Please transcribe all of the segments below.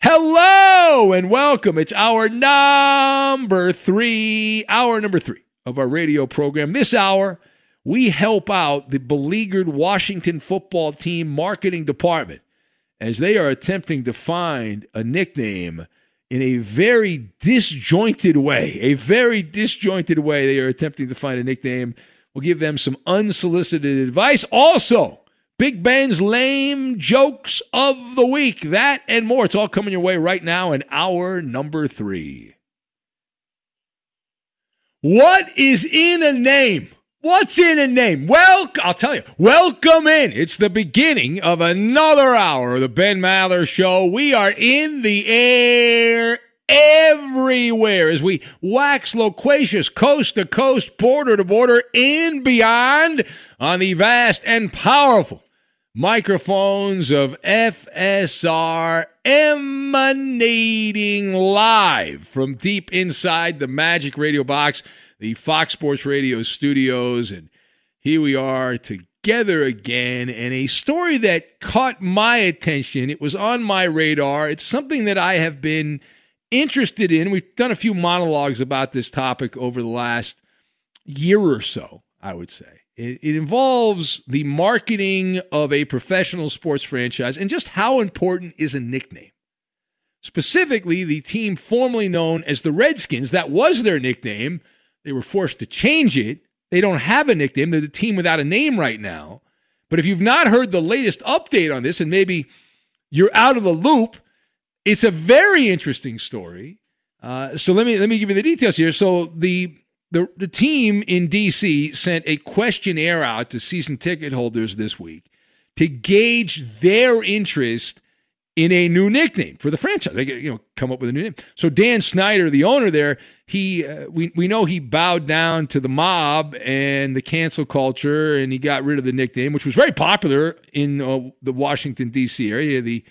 Hello and welcome. It's hour number three, hour number three of our radio program. This hour, we help out the beleaguered Washington football team marketing department as they are attempting to find a nickname in a very disjointed way. A very disjointed way. They are attempting to find a nickname. We'll give them some unsolicited advice. Also, Big Ben's lame jokes of the week. That and more. It's all coming your way right now in hour number three. What is in a name? What's in a name? Well, I'll tell you. Welcome in. It's the beginning of another hour of the Ben Maller Show. We are in the air everywhere as we wax loquacious coast to coast, border to border, and beyond on the vast and powerful microphones of FSR emanating live from deep inside the Magic Radio Box, the Fox Sports Radio studios. And here we are together again. And a story that caught my attention, it was on my radar. It's something that I have been interested in. We've done a few monologues about this topic over the last year or so, I would say. It, it involves the marketing of a professional sports franchise and just how important is a nickname. Specifically, the team formerly known as the Redskins, that was their nickname. They were forced to change it. They don't have a nickname. They're the team without a name right now. But if you've not heard the latest update on this, and maybe you're out of the loop, it's a very interesting story. Uh, so let me let me give you the details here. So the the, the team in DC sent a questionnaire out to season ticket holders this week to gauge their interest in a new nickname for the franchise. They you know come up with a new name. So Dan Snyder, the owner there, he uh, we we know he bowed down to the mob and the cancel culture, and he got rid of the nickname, which was very popular in uh, the Washington D.C. area. The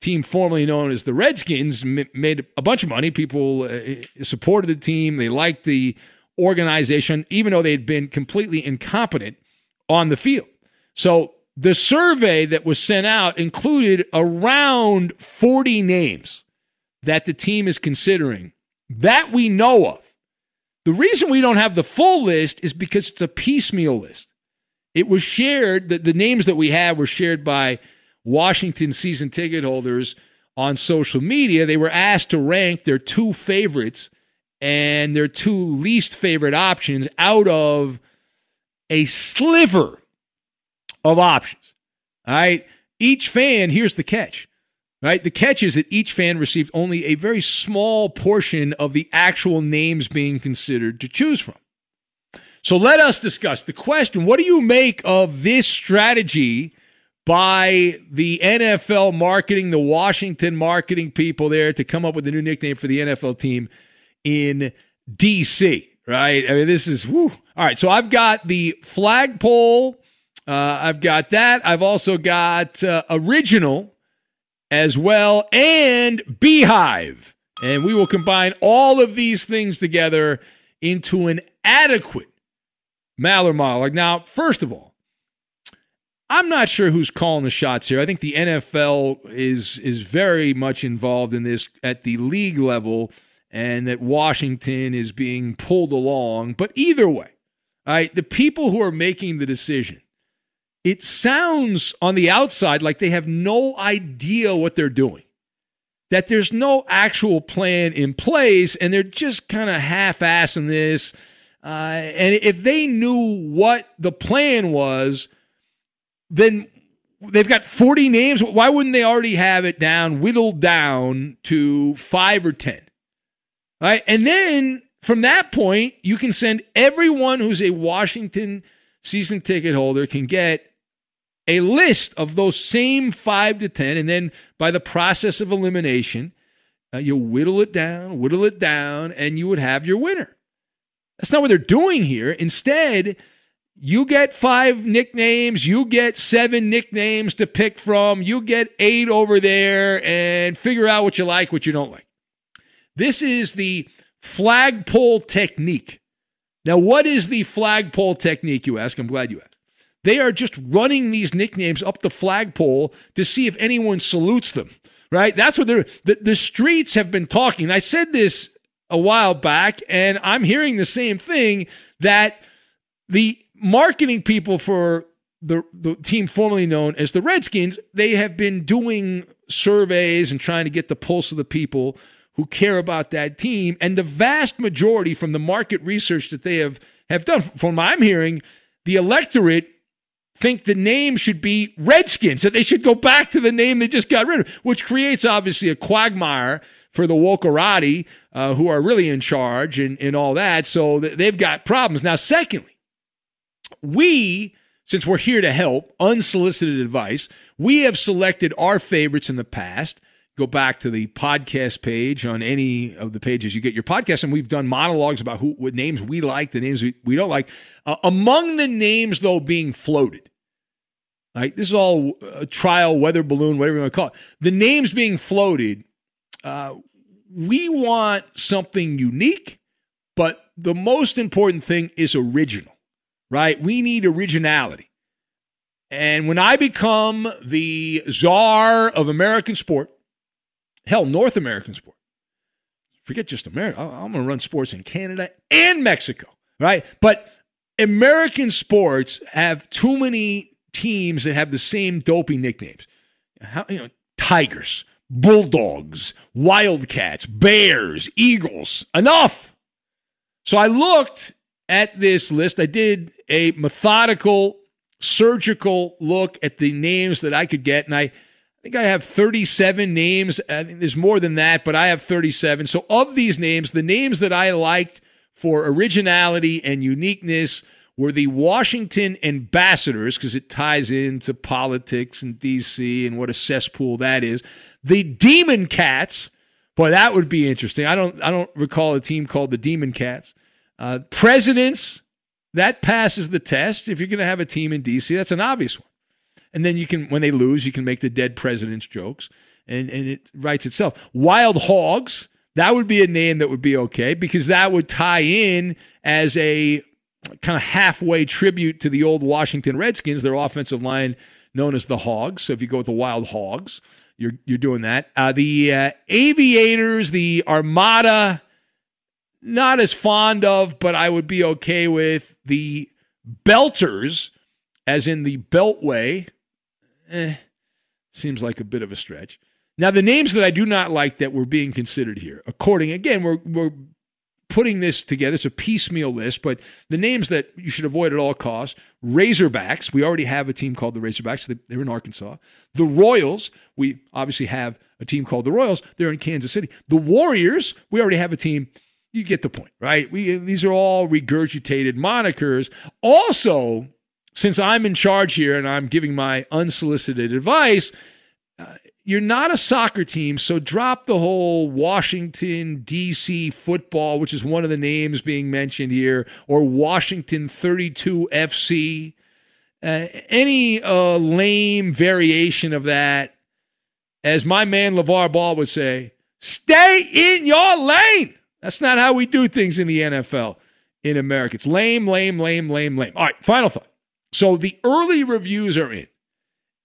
team formerly known as the Redskins m- made a bunch of money. People uh, supported the team. They liked the organization, even though they had been completely incompetent on the field. So the survey that was sent out included around 40 names that the team is considering that we know of. The reason we don't have the full list is because it's a piecemeal list. It was shared, the, the names that we have were shared by Washington season ticket holders on social media. They were asked to rank their two favorites and their two least favorite options out of a sliver of options. All right. Each fan, here's the catch. Right? The catch is that each fan received only a very small portion of the actual names being considered to choose from. So let us discuss the question what do you make of this strategy by the NFL marketing, the Washington marketing people there to come up with a new nickname for the NFL team in DC? Right? I mean, this is whew. all right. So I've got the flagpole uh, I've got that. I've also got uh, original as well and beehive. And we will combine all of these things together into an adequate Maller monologue. Now, first of all, I'm not sure who's calling the shots here. I think the NFL is is very much involved in this at the league level, and that Washington is being pulled along. But either way, the people who are making the decision it sounds on the outside like they have no idea what they're doing, that there's no actual plan in place, and they're just kind of half assing this. Uh, and if they knew what the plan was, then they've got 40 names. Why wouldn't they already have it down, whittled down to five or 10? Right? And then from that point, you can send everyone who's a Washington season ticket holder can get a list of those same five to 10. And then by the process of elimination, uh, you whittle it down, whittle it down, and you would have your winner. That's not what they're doing here. Instead, you get five nicknames, you get seven nicknames to pick from, you get eight over there, and figure out what you like, what you don't like. This is the flagpole technique. Now, what is the flagpole technique, you ask? I'm glad you asked. They are just running these nicknames up the flagpole to see if anyone salutes them, right? That's what they're, the, the streets have been talking. I said this a while back, and I'm hearing the same thing that the marketing people for the, the team formerly known as the Redskins, they have been doing surveys and trying to get the pulse of the people who care about that team. And the vast majority from the market research that they have, have done, from what I'm hearing, the electorate think the name should be Redskins, that they should go back to the name they just got rid of, which creates obviously a quagmire for the Wokarati, uh, who are really in charge and, and all that. So they've got problems. Now, secondly, we, since we're here to help, unsolicited advice, we have selected our favorites in the past. Go back to the podcast page on any of the pages you get your podcast, and we've done monologues about who what names we like, the names we, we don't like. Uh, among the names, though, being floated, right? This is all a trial weather balloon, whatever you want to call it. The names being floated, uh, we want something unique, but the most important thing is original, right? We need originality. And when I become the czar of American sport, hell, North American sport. Forget just America. I'm going to run sports in Canada and Mexico, right? But American sports have too many teams that have the same dopey nicknames. How, you know, Tigers, Bulldogs, Wildcats, Bears, Eagles. Enough. So I looked at this list. I did a methodical, surgical look at the names that I could get, and I I think I have 37 names. I think there's more than that, but I have 37. So, of these names, the names that I liked for originality and uniqueness were the Washington Ambassadors, because it ties into politics and D.C. and what a cesspool that is. The Demon Cats, boy, that would be interesting. I don't, I don't recall a team called the Demon Cats. Uh, presidents, that passes the test. If you're going to have a team in D.C., that's an obvious one. And then you can, when they lose, you can make the dead presidents jokes, and and it writes itself. Wild Hogs, that would be a name that would be okay because that would tie in as a kind of halfway tribute to the old Washington Redskins, their offensive line known as the Hogs. So if you go with the Wild Hogs, you're you're doing that. Uh, the uh, Aviators, the Armada, not as fond of, but I would be okay with the Belters, as in the Beltway. Eh, seems like a bit of a stretch. Now, the names that I do not like that were being considered here, according again, we're we're putting this together. It's a piecemeal list, but the names that you should avoid at all costs Razorbacks. We already have a team called the Razorbacks. They're in Arkansas. The Royals. We obviously have a team called the Royals. They're in Kansas City. The Warriors. We already have a team. You get the point, right? We these are all regurgitated monikers. Also, since I'm in charge here and I'm giving my unsolicited advice, uh, you're not a soccer team, so drop the whole Washington, D.C. football, which is one of the names being mentioned here, or Washington 32 FC. Uh, any uh, lame variation of that, as my man LaVar Ball would say, stay in your lane. That's not how we do things in the NFL in America. It's lame, lame, lame, lame, lame. All right, final thought. So the early reviews are in.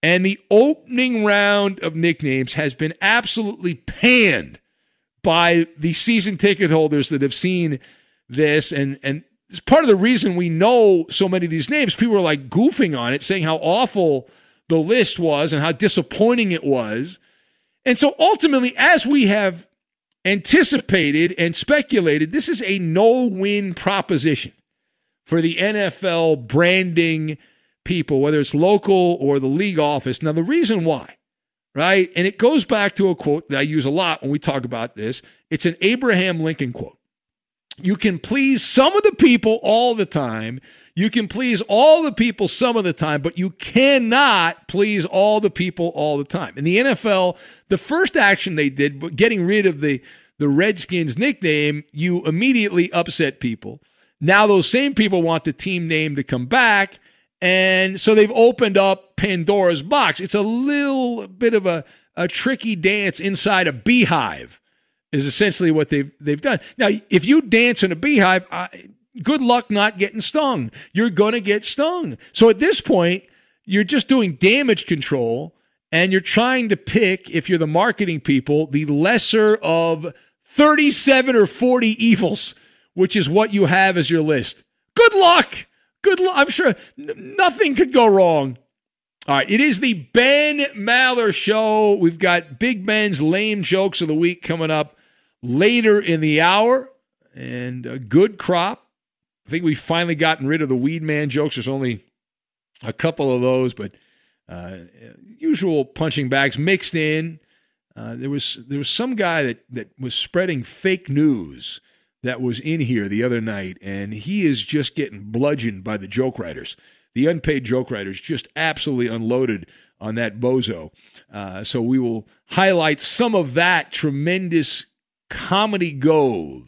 And the opening round of nicknames has been absolutely panned by the season ticket holders that have seen this. And, and it's part of the reason we know so many of these names. People are like goofing on it, saying how awful the list was and how disappointing it was. And so ultimately, as we have anticipated and speculated, this is a no win proposition for the NFL branding people, whether it's local or the league office. Now, the reason why, right? And it goes back to a quote that I use a lot when we talk about this. It's an Abraham Lincoln quote. You can please some of the people all the time. You can please all the people some of the time, but you cannot please all the people all the time. In the NFL, the first action they did, getting rid of the, the Redskins nickname, you immediately upset people. Now those same people want the team name to come back. And so they've opened up Pandora's box. It's a little bit of a, a tricky dance inside a beehive, is essentially what they've they've done. Now, if you dance in a beehive, I, good luck not getting stung. You're to get stung. So at this point, you're just doing damage control and you're trying to pick, if you're the marketing people, the lesser of 37 or 40 evils, which is what you have as your list. Good luck. Good luck. I'm sure n- nothing could go wrong. All right, it is the Ben Maller Show. We've got Big Ben's lame jokes of the week coming up later in the hour, and a good crop. I think we've finally gotten rid of the weed man jokes. There's only a couple of those, but uh, usual punching bags mixed in. Uh, there was there was some guy that that was spreading fake news that was in here the other night, and he is just getting bludgeoned by the joke writers. The unpaid joke writers just absolutely unloaded on that bozo. Uh, so we will highlight some of that tremendous comedy gold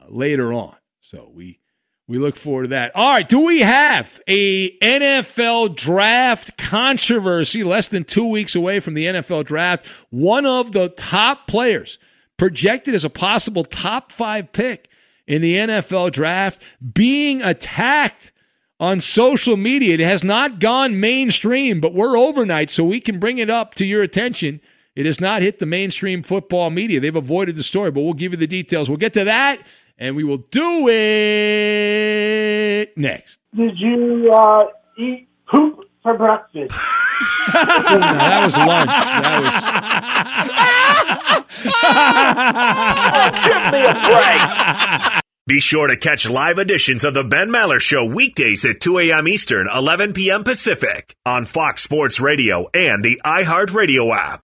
uh, later on. So we we look forward to that. All right, do we have a NFL draft controversy less than 2 weeks away from the NFL draft? One of the top players projected as a possible top 5 pick in the NFL draft being attacked on social media. It has not gone mainstream, but we're overnight so we can bring it up to your attention. It has not hit the mainstream football media. They've avoided the story, but we'll give you the details. We'll get to that and we will do it next. Did you uh, eat poop for breakfast? that was lunch. That was. Give me a break. Be sure to catch live editions of the Ben Maller Show weekdays at 2 a.m. Eastern, 11 p.m. Pacific on Fox Sports Radio and the iHeartRadio app.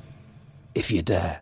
if you dare.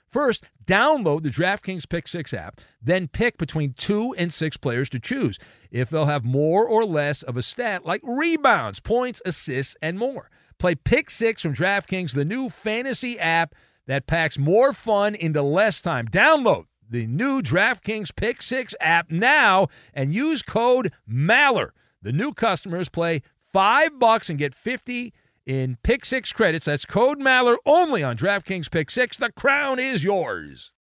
First, download the DraftKings Pick Six app, then pick between two and six players to choose if they'll have more or less of a stat like rebounds, points, assists, and more. Play Pick Six from DraftKings, the new fantasy app that packs more fun into less time. Download the new DraftKings Pick Six app now and use code MALLER. The new customers play five bucks and get 50 in Pick Six credits. That's code Maller only on DraftKings Pick Six. The crown is yours.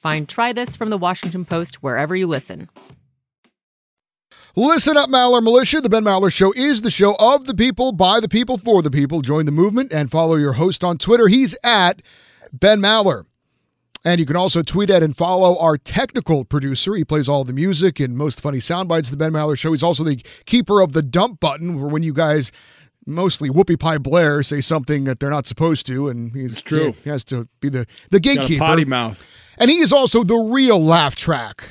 Find Try This from the Washington Post wherever you listen. Listen up, Maller Militia. The Ben Maller Show is the show of the people, by the people, for the people. Join the movement and follow your host on Twitter. He's at Ben Maller. And you can also tweet at and follow our technical producer. He plays all the music and most funny sound bites of the Ben Maller Show. He's also the keeper of the dump button, where when you guys, mostly Whoopi Pie Blair, say something that they're not supposed to, and he's It's true. He has to be the the Got a gatekeeper. potty mouth. And he is also the real laugh track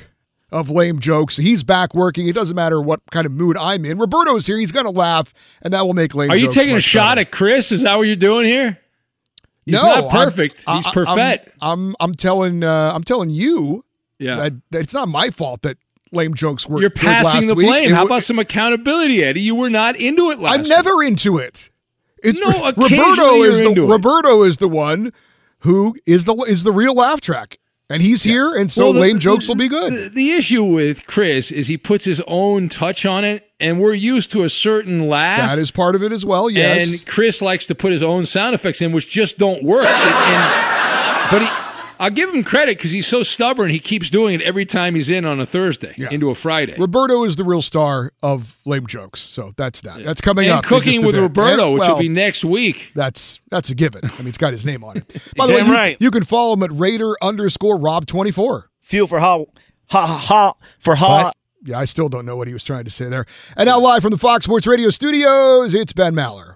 of lame jokes. He's back working. It doesn't matter what kind of mood I'm in. Roberto's here. He's going to laugh, and that will make lame jokes. Are you taking a shot better. at Chris? Is that what you're doing here? He's no, not I'm- perfect. He's I- perfect. I'm, I'm I'm telling uh, I'm telling you Yeah. that, that it's not my fault that lame jokes were You're passing last the week. blame. It How about some accountability, Eddie? You were not into it last I'm never into it. It's, No, Roberto is the it. Roberto is the one who is the is the real laugh track, and he's here, and so Well, the- lame jokes will be good. The, the issue with Chris is he puts his own touch on it, and we're used to a certain laugh. that is part of it as well. Yes, And Chris likes to put his own sound effects in, which just don't work. And, but he, I'll give him credit because he's so stubborn. He keeps doing it every time he's in on a Thursday into a Friday. Roberto is the real star of lame jokes, so that's that. That's coming and up. in cooking with. Roberto, And- which well, will be next week. That's that's a given. I mean, it's got his name on it. By the way, Damn you, right. you can follow him at Raider underscore Rob twenty four. Fuel for ha ha ha, ha for ha. Yeah, I still don't know what he was trying to say there. And now live from the Fox Sports Radio studios, it's Ben Maller.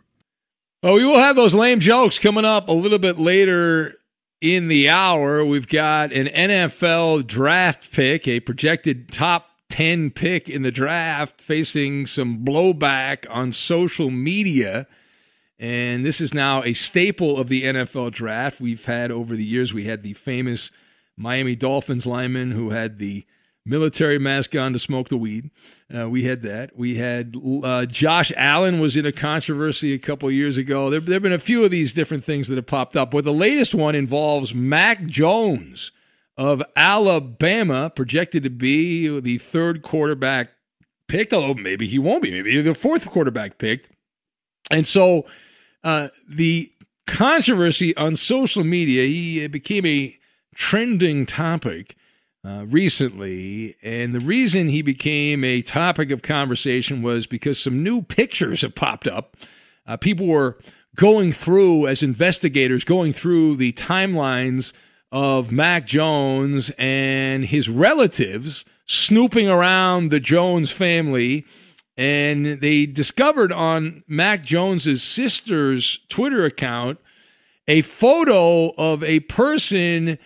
Well, we will have those lame jokes coming up a little bit later in the hour. We've got an NFL draft pick, a projected top 10 pick in the draft, facing some blowback on social media. And this is now a staple of the NFL draft. We've had over the years, we had the famous Miami Dolphins lineman who had the military mask on to smoke the weed. Uh, we had that. We had uh, Josh Allen was in a controversy a couple years ago. There, have been a few of these different things that have popped up. But the latest one involves Mac Jones of Alabama, projected to be the third quarterback picked, although maybe he won't be. Maybe the fourth quarterback picked. And so uh, the controversy on social media, he became a trending topic uh, recently. And the reason he became a topic of conversation was because some new pictures have popped up. Uh, people were going through, as investigators, going through the timelines of Mac Jones and his relatives snooping around the Jones family. And they discovered on Mac Jones's sister's Twitter account a photo of a person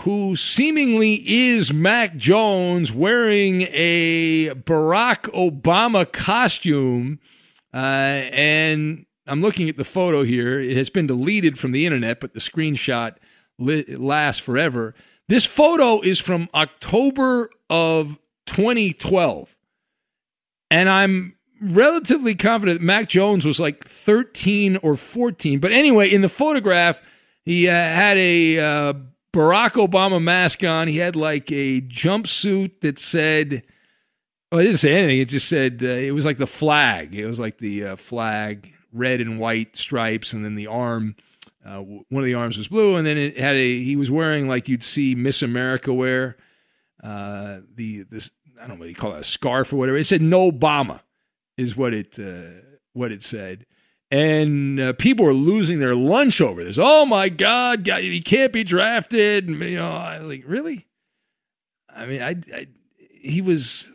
who seemingly is Mac Jones wearing a Barack Obama costume. Uh, and I'm looking at the photo here. It has been deleted from the internet, but the screenshot li- lasts forever. This photo is from October of 2012. And I'm relatively confident Mac Jones was like 13 or 14. But anyway, in the photograph, he uh, had a uh, Barack Obama mask on. He had like a jumpsuit that said, well, it didn't say anything. It just said, uh, it was like the flag. It was like the uh, flag, red and white stripes, and then the arm. Uh, one of the arms was blue, and then it had a. He was wearing like you'd see Miss America wear, uh, the this I don't know what you call it, a scarf or whatever. It said "No Obama," is what it uh, what it said, and uh, people were losing their lunch over this. Oh my God, God, he can't be drafted. And, you know, I was like, really? I mean, I, I he was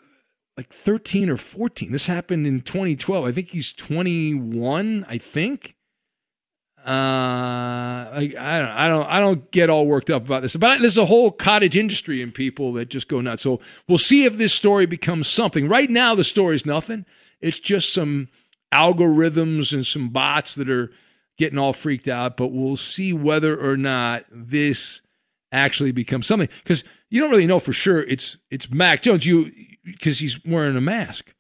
like 13 or 14. This happened in 2012. I think he's 21. I think. Uh, I, I don't, I don't, I don't get all worked up about this, but there's a whole cottage industry in people that just go nuts. So we'll see if this story becomes something. Right now, the story's nothing. It's just some algorithms and some bots that are getting all freaked out. But we'll see whether or not this actually becomes something because you don't really know for sure. It's it's Mac Jones. You because he's wearing a mask.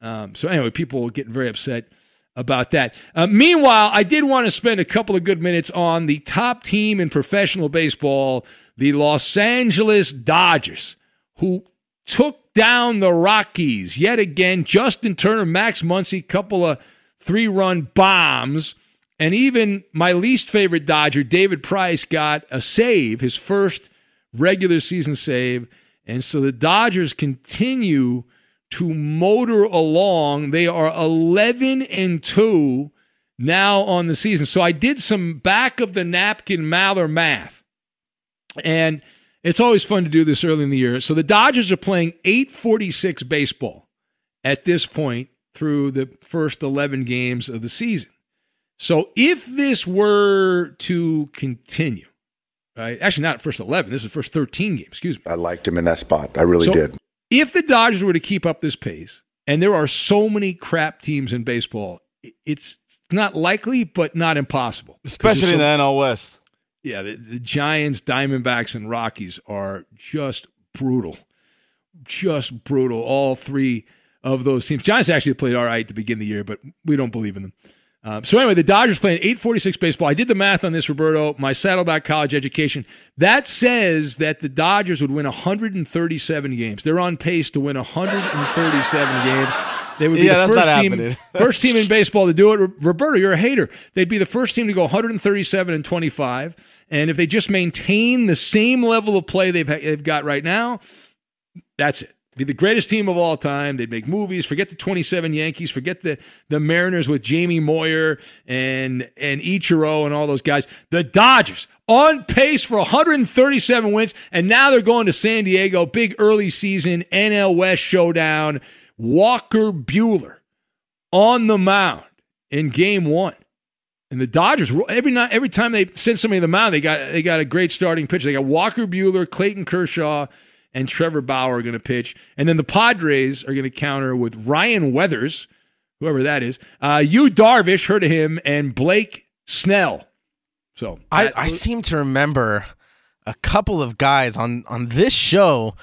Um, so anyway, people getting very upset about that. Uh, meanwhile, I did want to spend a couple of good minutes on the top team in professional baseball, the Los Angeles Dodgers, who took down the Rockies yet again. Justin Turner, Max Muncy, couple of three-run bombs. And even my least favorite Dodger, David Price, got a save, his first regular season save. And so the Dodgers continue to motor along. They are 11 and 2 now on the season. So I did some back of the napkin Maller math. And it's always fun to do this early in the year. So the Dodgers are playing 846 baseball at this point through the first 11 games of the season. So if this were to continue, right? Actually, not first 11. This is the first 13 games. Excuse me. I liked him in that spot. I really So- did. If the Dodgers were to keep up this pace, and there are so many crap teams in baseball, it's not likely, but not impossible. Especially in the so- NL West. Yeah, the, the Giants, Diamondbacks, and Rockies are just brutal. Just brutal. All three of those teams. Giants actually played all right to begin the year, but we don't believe in them. Um, so anyway, the Dodgers playing 846 baseball. I did the math on this, Roberto. My Saddleback College education that says that the Dodgers would win 137 games. They're on pace to win 137 games. They would be Yeah, the first team, first team in baseball to do it. Roberto, you're a hater. They'd be the first team to go 137 and 25. And if they just maintain the same level of play they've they've got right now, that's it. Be the greatest team of all time. They'd make movies. Forget the 27 Yankees. Forget the the Mariners with Jamie Moyer and and Ichiro and all those guys. The Dodgers on pace for 137 wins, and now they're going to San Diego. Big early season NL West showdown. Walker Buehler on the mound in Game One. And the Dodgers every night, every time they send somebody to the mound, they got they got a great starting pitcher. They got Walker Buehler, Clayton Kershaw, and Trevor Bauer are going to pitch, and then the Padres are going to counter with Ryan Weathers, whoever that is. Uh, you Darvish, heard of him, and Blake Snell. So I, I seem to remember a couple of guys on on this show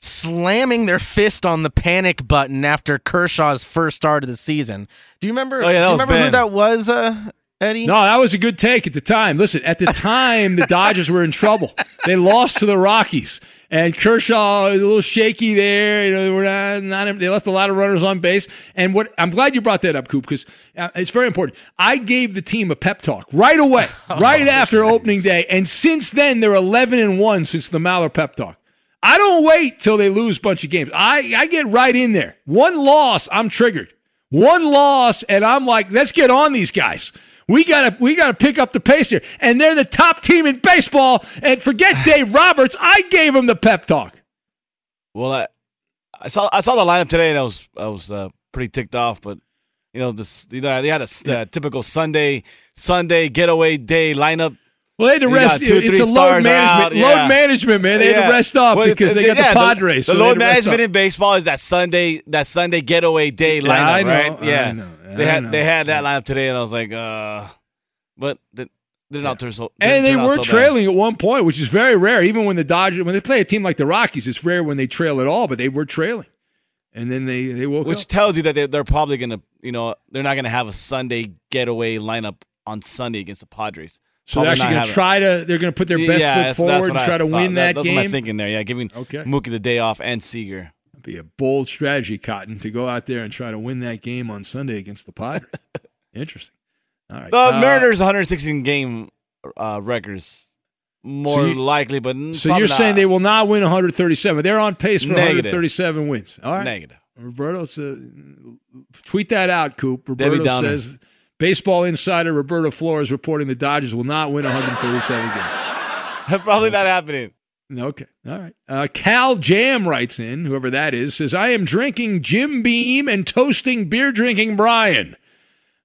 slamming their fist on the panic button after Kershaw's first start of the season. Do you remember? Oh, yeah, that do you was remember who that was, uh, Eddie? No, that was a good take at the time. Listen, at the time, the Dodgers were in trouble. They lost to the Rockies, and Kershaw was a little shaky there. You know, we're not, not they left a lot of runners on base. And what I'm glad you brought that up, Coop, because uh, it's very important. I gave the team a pep talk right away, right after opening day, and since then they're 11 and one since the Maller pep talk. I don't wait till they lose a bunch of games. I, I get right in there. One loss, I'm triggered. One loss, and I'm like, let's get on these guys. We gotta we gotta pick up the pace here. And they're the top team in baseball. And forget Dave Roberts. I gave him the pep talk. Well, I, I saw I saw the lineup today, and I was I was uh, pretty ticked off. But you know, this you know, they had a uh, typical Sunday Sunday getaway day lineup. Well, they had to You rest. two, it's a load management. yeah. Load management, man. They had to rest up Well, because they got yeah, the Padres. The, so they load management in baseball is that Sunday that Sunday getaway day Yeah, lineup, know, right? I Yeah, know, they had know. they had that lineup today, and I was like, uh, but they did not turn so. And they were so trailing at one point, which is very rare. Even when the Dodgers, when they play a team like the Rockies, it's rare when they trail at all. But they were trailing, and then they they woke which up. tells you that they, they're probably gonna, you know, they're not gonna have a Sunday getaway lineup on Sunday against the Padres. So they're actually going to try to. They're going to put their best Yeah, foot forward and what I try to thought. win that, game. that's my thinking there. Yeah, giving Okay. Mookie the day off and Seager. be a bold strategy, Cotton, to go out there and try to win that game on Sunday against the Padres. Interesting. All right. The Uh, Mariners' 116 game uh, records more So you- likely, but So you're not. saying they will not win 137? They're on pace for Negative. 137 wins. All right. Negative. Roberto, so, tweet that out, Coop. Roberto Downer. Baseball insider Roberto Flores reporting the Dodgers will not win 137 games. probably not happening. Okay. All right. Uh, Cal Jam writes in, whoever that is, says, I am drinking Jim Beam and toasting beer drinking Brian.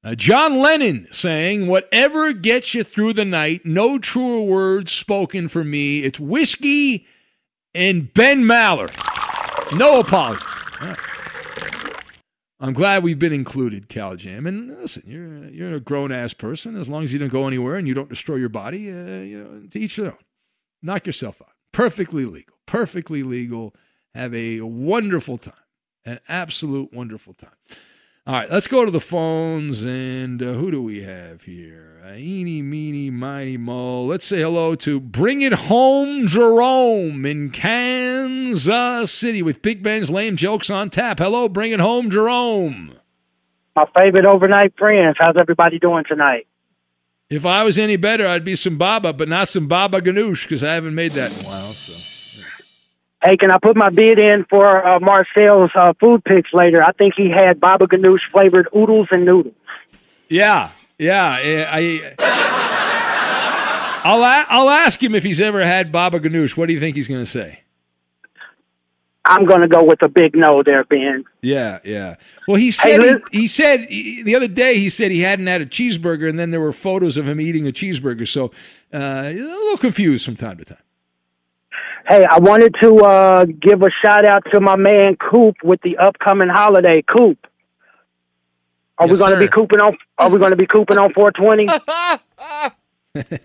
Uh, John Lennon saying, whatever gets you through the night, no truer words spoken for me. It's whiskey and Ben Maller. No apologies. I'm glad we've been included, Cal Jam. And listen, you're you're a grown ass person. As long as you don't go anywhere and you don't destroy your body, uh, you know, to each their own. Knock yourself out. Perfectly legal. Perfectly legal. Have a wonderful time. An absolute wonderful time. All right, let's go to the phones. And uh, who do we have here? Uh, eeny, meeny, miny, mo. Let's say hello to Bring It Home Jerome in Kansas City with Big Ben's lame jokes on tap. Hello, Bring It Home Jerome. My favorite overnight friends. How's everybody doing tonight? If I was any better, I'd be some Baba, but not some Baba Ganoush because I haven't made that in a while. So. Hey, can I put my bid in for uh, Marcel's uh, food picks later? I think he had Baba Ganoush flavored oodles and noodles. Yeah, yeah. I, I I'll a- I'll ask him if he's ever had Baba Ganoush. What do you think he's going to say? I'm going to go with a big no there, Ben. Yeah, yeah. Well, he said Liz- he, he said he- the other day he said he hadn't had a cheeseburger, and then there were photos of him eating a cheeseburger. So uh, a little confused from time to time. Hey, I wanted to uh, give a shout out to my man Coop with the upcoming holiday. Coop, are we going to be cooping on? Are we going to be cooping on 420?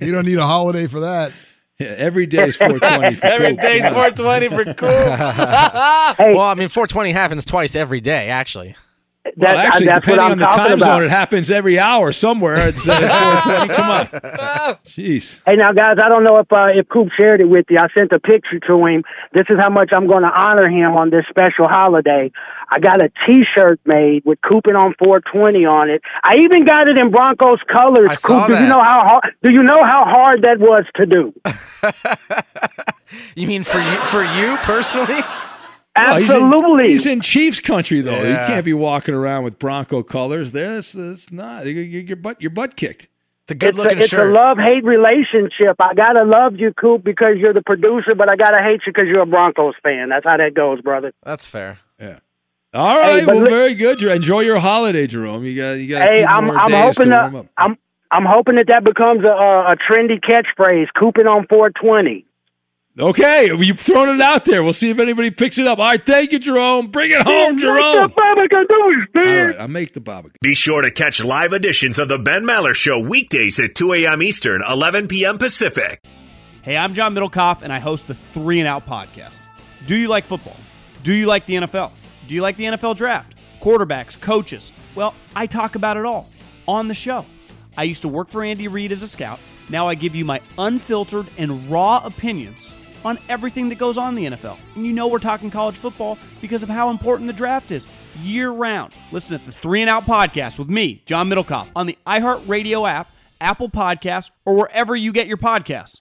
You don't need a holiday for that. Yeah, every day is 420. For Every Coop. day's Come on. 420 for Coop. well, I mean, 420 happens twice every day, actually. That, Well, actually, that's what depending on the time about. zone, it happens every hour somewhere. It's uh, 420. Come on. Jeez. Hey, now, guys, I don't know if uh, if Coop shared it with you. I sent a picture to him. This is how much I'm going to honor him on this special holiday. I got a T-shirt made with Cooping on 420 on it. I even got it in Broncos colors. I Coop, saw do you know how hard? Do you know how hard that was to do? You mean for you for you personally? Well, he's in- Absolutely. he's, in Chiefs country, though. Yeah. You can't be walking around with Bronco colors. There, that's, that's not. You get your butt, your butt kicked. It's a it's a, it's a love hate relationship. I gotta love you, Coop, because you're the producer, but I gotta hate you because you're a Broncos fan. That's how that goes, brother. That's fair. Yeah. All right. Hey, well, li- very good. Jer- Enjoy your holiday, Jerome. You got. You got. Hey, I'm I'm hoping to to, warm up. I'm I'm hoping that that becomes a, a, a trendy catchphrase. Cooping on 420. Okay, you've thrown it out there. We'll see if anybody picks it up. All right, thank you, Jerome. Bring it home, Jerome. All right, I'll make the baba. Be sure to catch live editions of the Ben Maller Show weekdays at 2 a.m. Eastern, 11 p.m. Pacific. Hey, I'm John Middlekauff, and I host the Three and Out podcast. Do you like football? Do you like the NFL? Do you like the NFL draft? Quarterbacks, coaches? Well, I talk about it all on the show. I used to work for Andy Reid as a scout. Now I give you my unfiltered and raw opinions on everything that goes on in the NFL. And you know we're talking college football because of how important the draft is year round. Listen to the Three and Out podcast with me, John Middlekauff, on the iHeartRadio app, Apple Podcasts, or wherever you get your podcasts.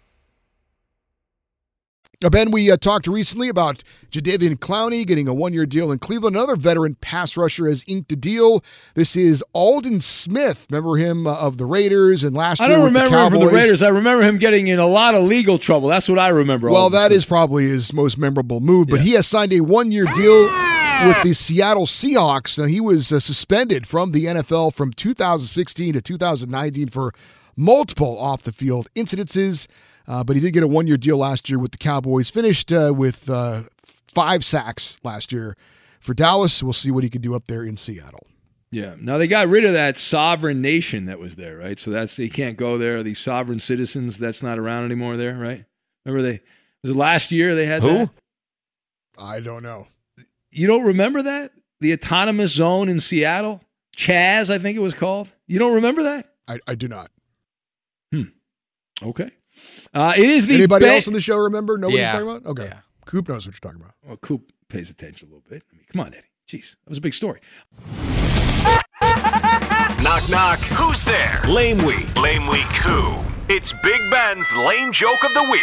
Ben, we uh, talked recently about Jadeveon Clowney getting a one-year deal in Cleveland. Another veteran pass rusher has inked a deal. This is Aldon Smith. Remember him uh, of the Raiders and last I year don't with remember the him from the Raiders. I remember him getting in a lot of legal trouble. That's what I remember. Well, Aldon that Smith. is probably his most memorable move, but he has signed a one-year deal with the Seattle Seahawks. Now, he was uh, suspended from the NFL from 2016 to 2019 for multiple off the field incidences, uh, but he did get a one year deal last year with the Cowboys. Finished uh, with uh, five sacks last year for Dallas. We'll see what he can do up there in Seattle. Yeah. Now they got rid of that sovereign nation that was there, right? So that's they can't go there. These sovereign citizens, that's not around anymore there, right? Remember they was it last year they had Who? that? I don't know. You don't remember that? The autonomous zone in Seattle? Chaz, I think it was called. You don't remember that? I, I do not. Hmm. Okay. Uh, it is the Anybody ba- else in the show remember? Nobody's Yeah. talking about? Okay. Coop knows what you're talking about. Well, Coop pays attention a little bit. I mean, come on, Eddie. Jeez, that was a big story. Knock, knock. Who's there? Lame Week. Lame Week who? It's Big Ben's Lame Joke of the Week.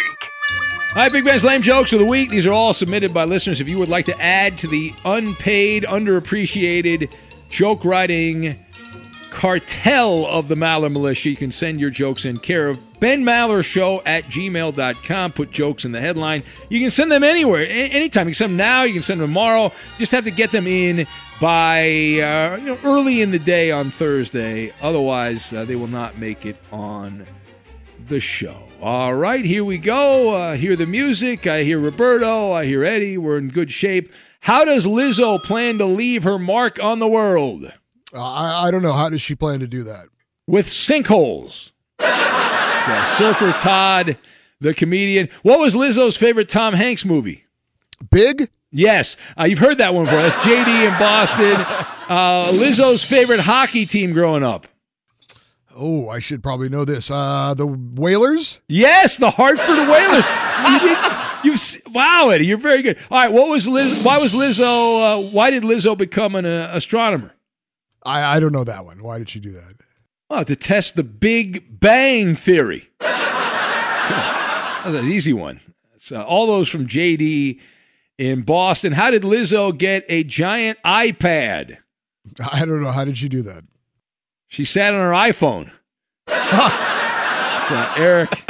All right, Big Ben's lame jokes of the week. These are all submitted by listeners. If you would like to add to the unpaid, underappreciated joke writing cartel of the Maller Militia, you can send your jokes in care of Ben Maller Show at gmail.com. Put jokes in the headline. You can send them anywhere, anytime. You can send them now, you can send them tomorrow. Just have to get them in by uh, you know, early in the day on Thursday. Otherwise, uh, they will not make it on the show. All right, here we go. Uh, hear the music. I hear Roberto. I hear Eddie. We're in good shape. How does Lizzo plan to leave her mark on the world? Uh, I, I don't know. How does she plan to do that? With sinkholes. So, Surfer Todd, the comedian. What was Lizzo's favorite Tom Hanks movie? Big? Yes. Uh, you've heard that one before. That's JD in Boston. Uh, Lizzo's favorite hockey team growing up. Oh, I should probably know this. Uh, the Whalers? Yes, the Hartford Whalers. You did, you wow, Eddie, you're very good. All right, what was Liz? Why was Lizzo? Uh, why did Lizzo become an uh, astronomer? I, I don't know that one. Why did she do that? Oh, to test the Big Bang Theory. That's an easy one. Uh, all those from JD in Boston. How did Lizzo get a giant iPad? I don't know. How did she do that? She sat on her iPhone. it's uh, Eric.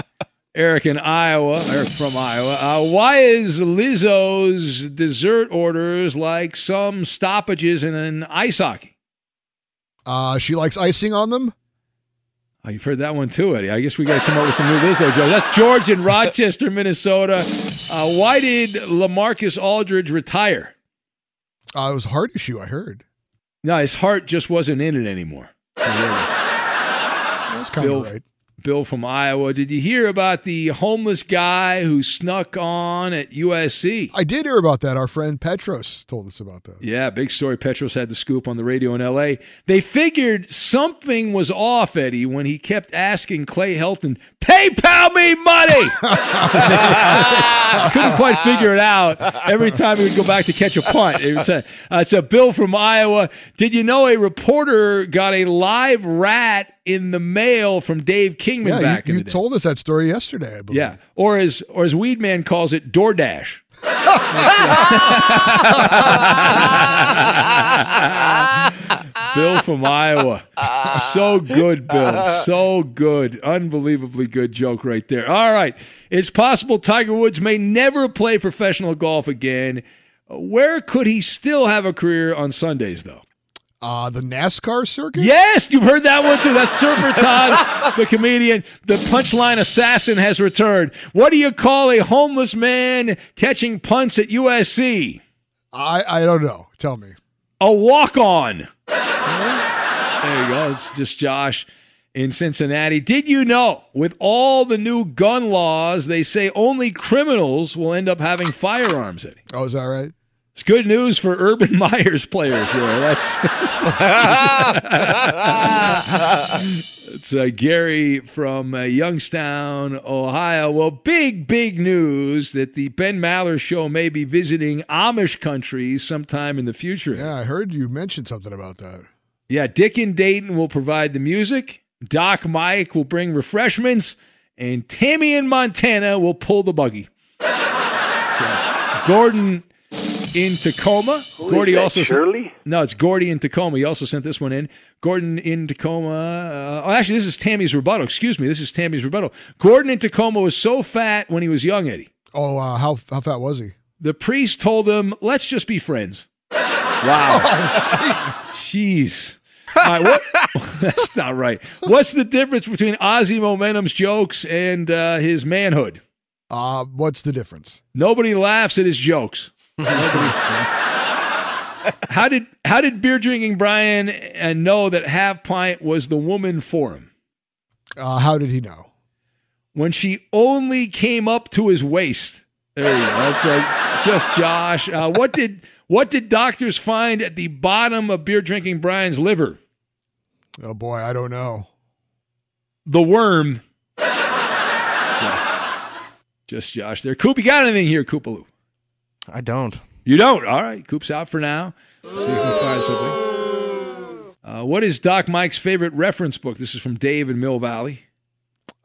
Eric in Iowa, Eric from Iowa. Uh, why is Lizzo's dessert orders like some stoppages in an ice hockey? Uh, she likes icing on them? Oh, you've heard that one too, Eddie. I guess we got to come up with some new Lizzo jokes. That's George in Rochester, Minnesota. Uh, why did LaMarcus Aldridge retire? Uh, it was a heart issue, I heard. No, his heart just wasn't in it anymore. So, yeah. That's kind Bill, of right. Bill from Iowa. Did you hear about the homeless guy who snuck on at USC? I did hear about that. Our friend Petros told us about that. Yeah, big story. Petros had the scoop on the radio in LA. They figured something was off, Eddie, when he kept asking Clay Helton, PayPal me money. Couldn't quite figure it out. Every time he would go back to catch a punt. It was a, uh, it's a Bill from Iowa. Did you know a reporter got a live rat in the mail from Dave Kingman Yeah, back you, in you day? told us that story yesterday, I believe. Yeah, or as or as Weedman calls it, DoorDash. Bill from Iowa. So good, Bill. So good. Unbelievably good joke right there. All right. It's possible Tiger Woods may never play professional golf again. Where could he still have a career on Sundays, though? Uh, the NASCAR circuit? Yes, you've heard that one too. That's Surfer Todd, the comedian. The punchline assassin has returned. What do you call a homeless man catching punts at USC? I, I don't know. Tell me. A walk on. There you go. It's just Josh in Cincinnati. Did you know with all the new gun laws, they say only criminals will end up having firearms, Eddie? Oh, is that right? It's good news for Urban Meyer's players there. That's it's uh, Gary from uh, Youngstown, Ohio. Well, big, big news that the Ben Maller Show may be visiting Amish countries sometime in the future. Yeah, I heard you mention something about that. Yeah, Dick and Dayton will provide the music. Doc Mike will bring refreshments, and Tammy in Montana will pull the buggy. So, Gordon in Tacoma. Who Gordy is that, also Shirley? no, it's Gordy in Tacoma. He also sent this one in. Gordon in Tacoma. Uh, oh, actually, this is Tammy's rebuttal. Excuse me. This is Tammy's rebuttal. Gordon in Tacoma was so fat when he was young, Eddie. Oh, uh, how how fat was he? The priest told him, "Let's just be friends." Wow. Oh, jeez. All right, what? that's not right. What's the difference between Ozzy Momentum's jokes and uh, his manhood? Uh, what's the difference? Nobody laughs at his jokes. How did how did beer drinking Brian uh, know that half pint was the woman for him? Uh, how did he know? When she only came up to his waist. There you go. That's uh, just Josh. Uh, what did what did doctors find at the bottom of beer drinking Brian's liver? Oh boy, I don't know. The worm. So, just Josh there. Coop, you got anything here, Koopaloo? I don't. You don't? All right. Coop's out for now. See if we can find something. Uh, what is Doc Mike's favorite reference book? This is from Dave in Mill Valley.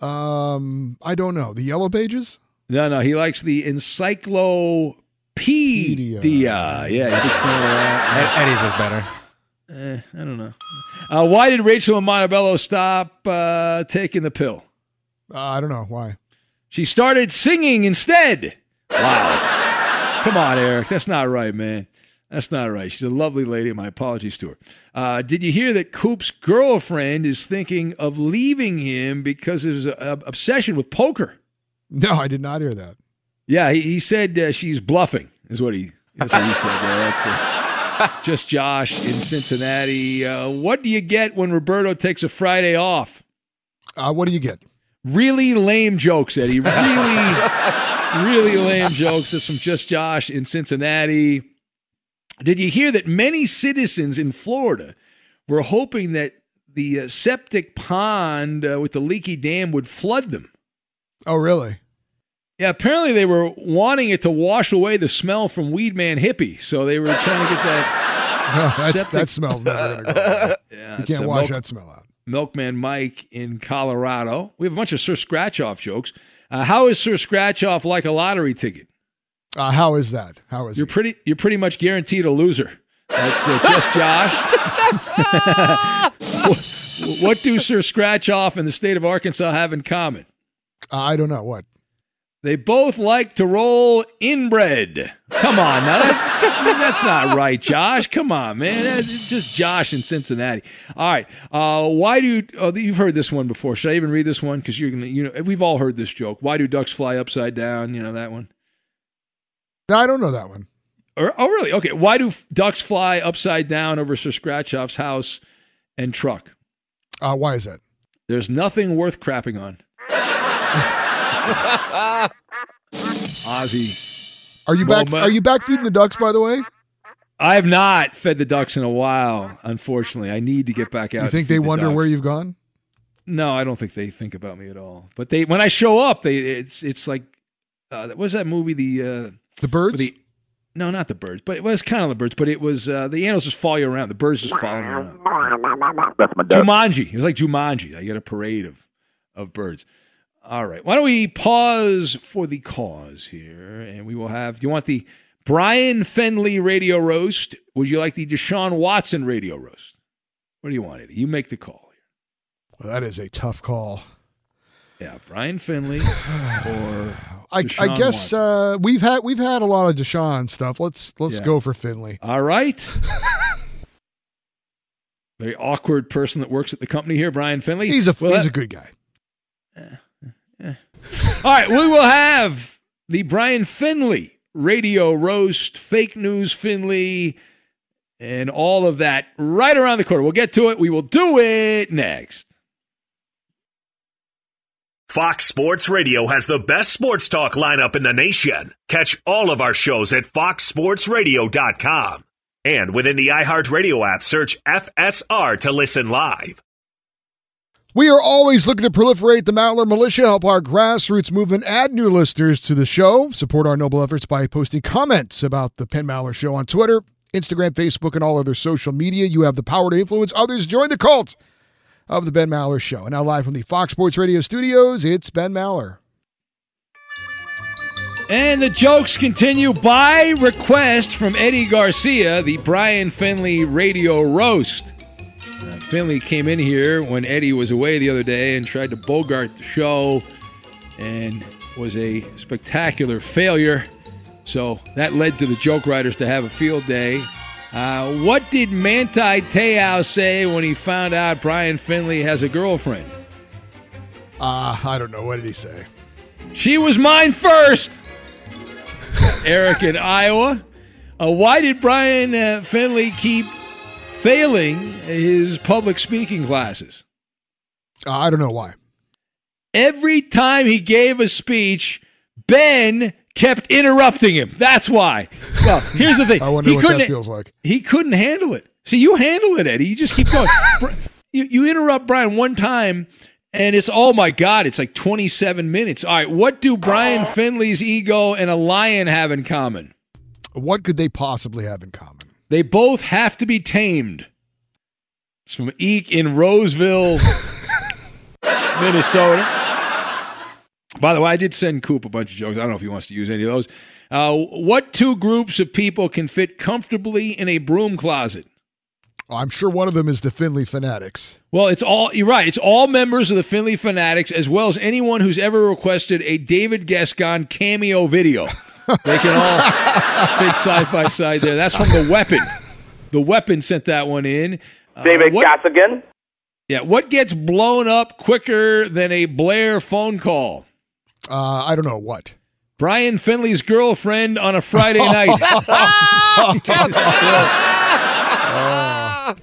Um, I don't know. The Yellow Pages. No, no, he likes the Encyclopedia. Yeah, he's a big fan of that. Eddie's is better. Eh, I don't know. Uh, why did Rachel and Montebello stop uh, taking the pill? Uh, I don't know why. She started singing instead. Wow. Come on, Eric. That's not right, man. That's not right. She's a lovely lady. My apologies to her. Uh, did you hear that Coop's girlfriend is thinking of leaving him because of his uh, obsession with poker? No, I did not hear that. Yeah, he, he said uh, she's bluffing. Is what he. That's what he said. Yeah, that's just Josh in Cincinnati. Uh, what do you get when Roberto takes a Friday off? Uh, what do you get? Really lame jokes, Eddie. Really, really lame jokes. That's from just Josh in Cincinnati. Did you hear that many citizens in Florida were hoping that the uh, septic pond uh, with the leaky dam would flood them? Oh, really? Yeah, apparently they were wanting it to wash away the smell from Weed Man Hippie, so they were trying to get that. septic- that smell's never to go. away. Yeah, you can't wash milk- that smell out. Milkman Mike in Colorado. We have a bunch of Sir Scratch Off jokes. Uh, how is Sir Scratch Off like a lottery ticket? Uh, how is that? How is You're pretty. You're pretty much guaranteed a loser. That's uh, just Josh. what, what do Sir Scratch Off and the state of Arkansas have in common? Uh, I don't know what. They both like to roll inbred. Come on, now that's that's not right, Josh. Come on, man. That's it's just Josh in Cincinnati. All right. Uh, why do oh, you've heard this one before? Should I even read this one? Because you're gonna, you know, we've all heard this joke. Why do ducks fly upside down? You know that one. No, I don't know that one. Or, oh, really? Okay. Why do f- ducks fly upside down over Sir Scratchoff's house and truck? Uh, why is that? There's nothing worth crapping on. Ozzy. Are you back? Are you back feeding the ducks? By the way, I have not fed the ducks in a while. Unfortunately, I need to get back out. you think feed they the wonder where you've gone? No, I don't think they think about me at all. But they, when I show up, they it's it's like, uh, what was that movie? The uh, the birds. The, no, not the birds, but it was kind of the birds. But it was uh, the animals just follow you around. The birds just follow you around. That's my duck. Jumanji. It was like Jumanji. You got a parade of of birds. All right. Why don't we pause for the cause here, and we will have. Do you want the Brian Finley radio roast? Would you like the Deshaun Watson radio roast? What do you want, Eddie? You make the call. Well, that is a tough call. Yeah, Brian Finley or I, I guess uh, we've had we've had a lot of Deshaun stuff. Let's let's Yeah. go for Finley. All right. Very awkward person that works at the company here, Brian Finley. He's a Well, he's that- a good guy. All right, we will have the Brian Finley radio roast, fake news Finley, and all of that right around the corner. We'll get to it. We will do it next. Fox Sports Radio has the best sports talk lineup in the nation. Catch all of our shows at foxsportsradio.com. And within the iHeartRadio app, search FSR to listen live. We are always looking to proliferate the Maller Militia, help our grassroots movement, add new listeners to the show, support our noble efforts by posting comments about the Ben Maller Show on Twitter, Instagram, Facebook, and all other social media. You have the power to influence others. Join the cult of the Ben Maller Show. And now, live from the Fox Sports Radio studios, it's Ben Maller. And the jokes continue by request from Eddie Garcia, the Brian Finley radio roast. Uh, Finley came in here when Eddie was away the other day and tried to bogart the show and was a spectacular failure. So that led to the joke writers to have a field day. Uh, what did Manti Te'o say when he found out Brian Finley has a girlfriend? Uh, I don't know. What did he say? She was mine first. Eric in Iowa. Uh, why did Brian uh, Finley keep failing his public speaking classes? I don't know why. Every time he gave a speech, Ben kept interrupting him. That's why. Well, here's the thing. I wonder he what couldn't, that feels like. He couldn't handle it. See, you handle it, Eddie. You just keep going. You, you interrupt Brian one time, and it's oh my god, it's like 27 minutes. All right, what do Brian uh-huh. Finley's ego and a lion have in common? What could they possibly have in common? They both have to be tamed. It's from Eek in Roseville, Minnesota. By the way, I did send Coop a bunch of jokes. I don't know if he wants to use any of those. Uh, what two groups of people can fit comfortably in a broom closet? I'm sure one of them is the Finley Fanatics. Well, it's all you're right. It's all members of the Finley Fanatics, as well as anyone who's ever requested a David Gascon cameo video. They can all fit side by side there. That's from the Weapon. The Weapon sent that one in. Uh, David what- Gassigan. Yeah, what gets blown up quicker than a Blair phone call? Uh, I don't know what. Brian Finley's girlfriend on a Friday night.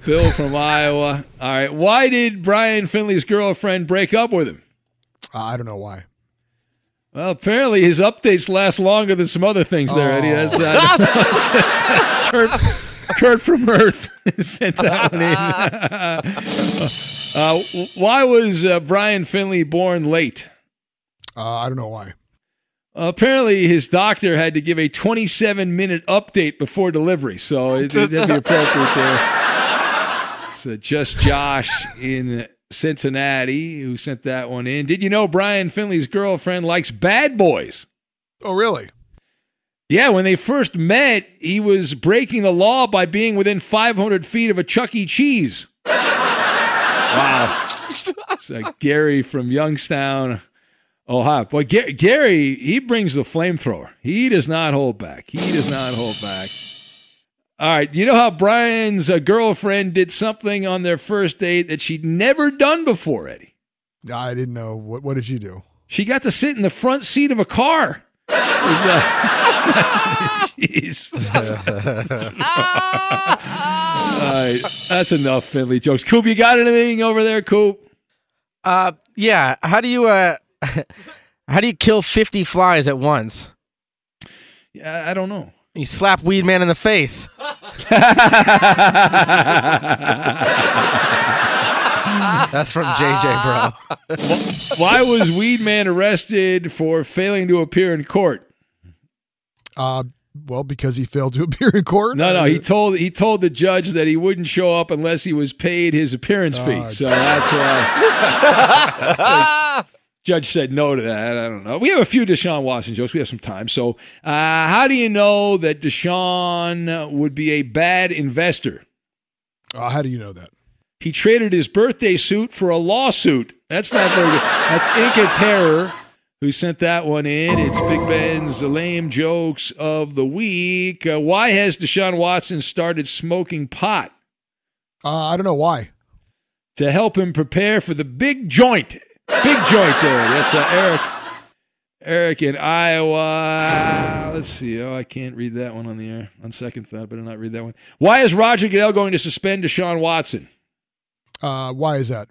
Bill from Iowa. All right. Why did Brian Finley's girlfriend break up with him? Uh, I don't know why. Well, apparently his updates last longer than some other things there, Eddie. That's, uh, that's Kurt, Kurt from Earth sent that one in. uh, why was uh, Brian Finley born late? Uh, I don't know why. apparently, his doctor had to give a 27 minute update before delivery, so it, would be appropriate there. It's uh, just Josh in Cincinnati who sent that one in. Did you know Brian Finley's girlfriend likes bad boys? Oh, really? Yeah, when they first met, he was breaking the law by being within 500 feet of a Chuck E. Cheese. Wow. It's uh, Gary from Youngstown, Ohio. Boy, Ga- Gary, he brings the flamethrower. He does not hold back. He does not hold back. All right. You know how Brian's uh, girlfriend did something on their first date that she'd never done before, Eddie? I didn't know. What, what did she do? She got to sit in the front seat of a car. It was, Jeez. All right, that's enough Finley jokes. Coop, you got anything over there, Coop? Uh, yeah. How do you uh, how do you kill fifty flies at once? Yeah, I don't know. You slap Weed Man in the face. That's from JJ, bro. Why was Weed Man arrested for failing to appear in court? Uh, well, because he failed to appear in court. No, no, he told he told the judge that he wouldn't show up unless he was paid his appearance fee. Oh, so that's why. Judge said no to that. I don't know. We have a few Deshaun Watson jokes. We have some time. So, uh, how do you know that Deshaun would be a bad investor? Uh, how do you know that? He traded his birthday suit for a lawsuit. That's not very good. That's Inca Terror who sent that one in. It's Big Ben's lame jokes of the week. Uh, why has Deshaun Watson started smoking pot? Uh, I don't know why. To help him prepare for the big joint. Big joint there. That's uh, Eric. Eric in Iowa. Let's see. Oh, I can't read that one on the air. On second thought, better not read that one. Why is Roger Goodell going to suspend Deshaun Watson? Uh, why is that?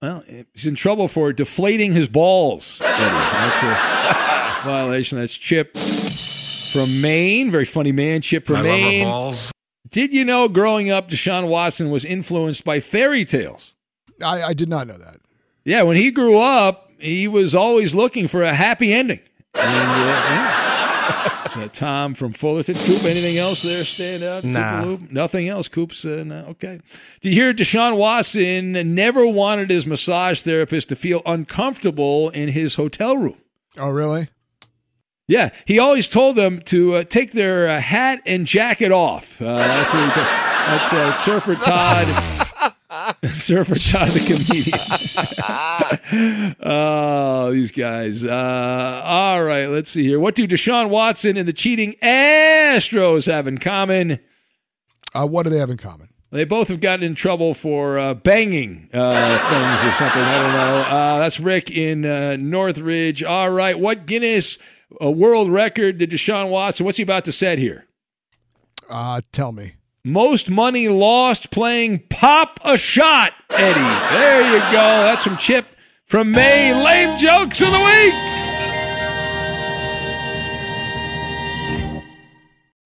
Well, he's in trouble for deflating his balls, Eddie. That's a violation. That's Chip from Maine. Very funny man, Chip from I love our Maine. balls. Did you know growing up, Deshaun Watson was influenced by fairy tales? I, I did not know that. Yeah, when he grew up, he was always looking for a happy ending. And, uh, yeah. It's, uh, Tom from Fullerton. Coop, anything else there stand out? Nah. Koopaloop? Nothing else. Coop's uh, no, okay. Did you hear Deshaun Watson never wanted his massage therapist to feel uncomfortable in his hotel room? Oh, really? Yeah, he always told them to uh, take their uh, hat and jacket off. Uh, that's what he told. That's uh, Surfer Todd. Surfer Todd, the comedian. oh, these guys. Uh, all right, let's see here. What do Deshaun Watson and the cheating Astros have in common? Uh, what do they have in common? They both have gotten in trouble for uh, banging uh, things or something. I don't know. Uh, that's Rick in uh, Northridge. All right. What Guinness uh, World Record did Deshaun Watson? What's he about to set here? Uh, tell me. Most money lost playing Pop a Shot, Eddie. There you go. That's from Chip from May. Lame jokes of the week.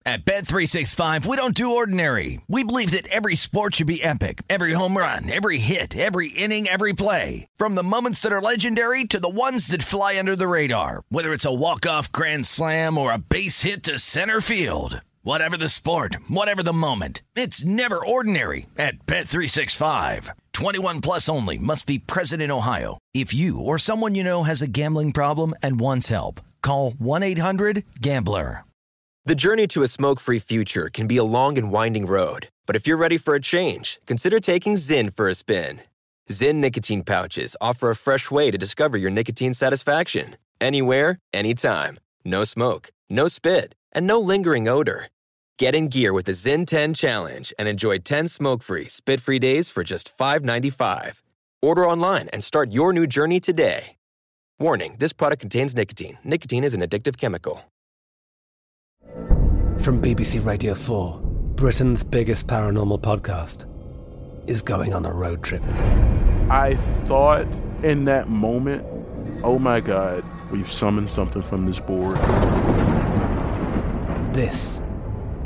At Bet365, we don't do ordinary. We believe that every sport should be epic. Every home run, every hit, every inning, every play. From the moments that are legendary to the ones that fly under the radar. Whether it's a walk-off grand slam or a base hit to center field. Whatever the sport, whatever the moment. It's never ordinary at Bet365. 21 plus only must be present in Ohio. If you or someone you know has a gambling problem and wants help, call 1-800-GAMBLER. The journey to a smoke free future can be a long and winding road, but if you're ready for a change, consider taking Zyn for a spin. Zyn nicotine pouches offer a fresh way to discover your nicotine satisfaction. Anywhere, anytime. No smoke, no spit, and no lingering odor. Get in gear with the Zyn 10 Challenge and enjoy 10 smoke free, spit free days for just $5.95. Order online and start your new journey today. Warning this product contains nicotine. Nicotine is an addictive chemical. From BBC Radio 4, Britain's biggest paranormal podcast is going on a road trip. I thought in that moment, oh my God, we've summoned something from this board. This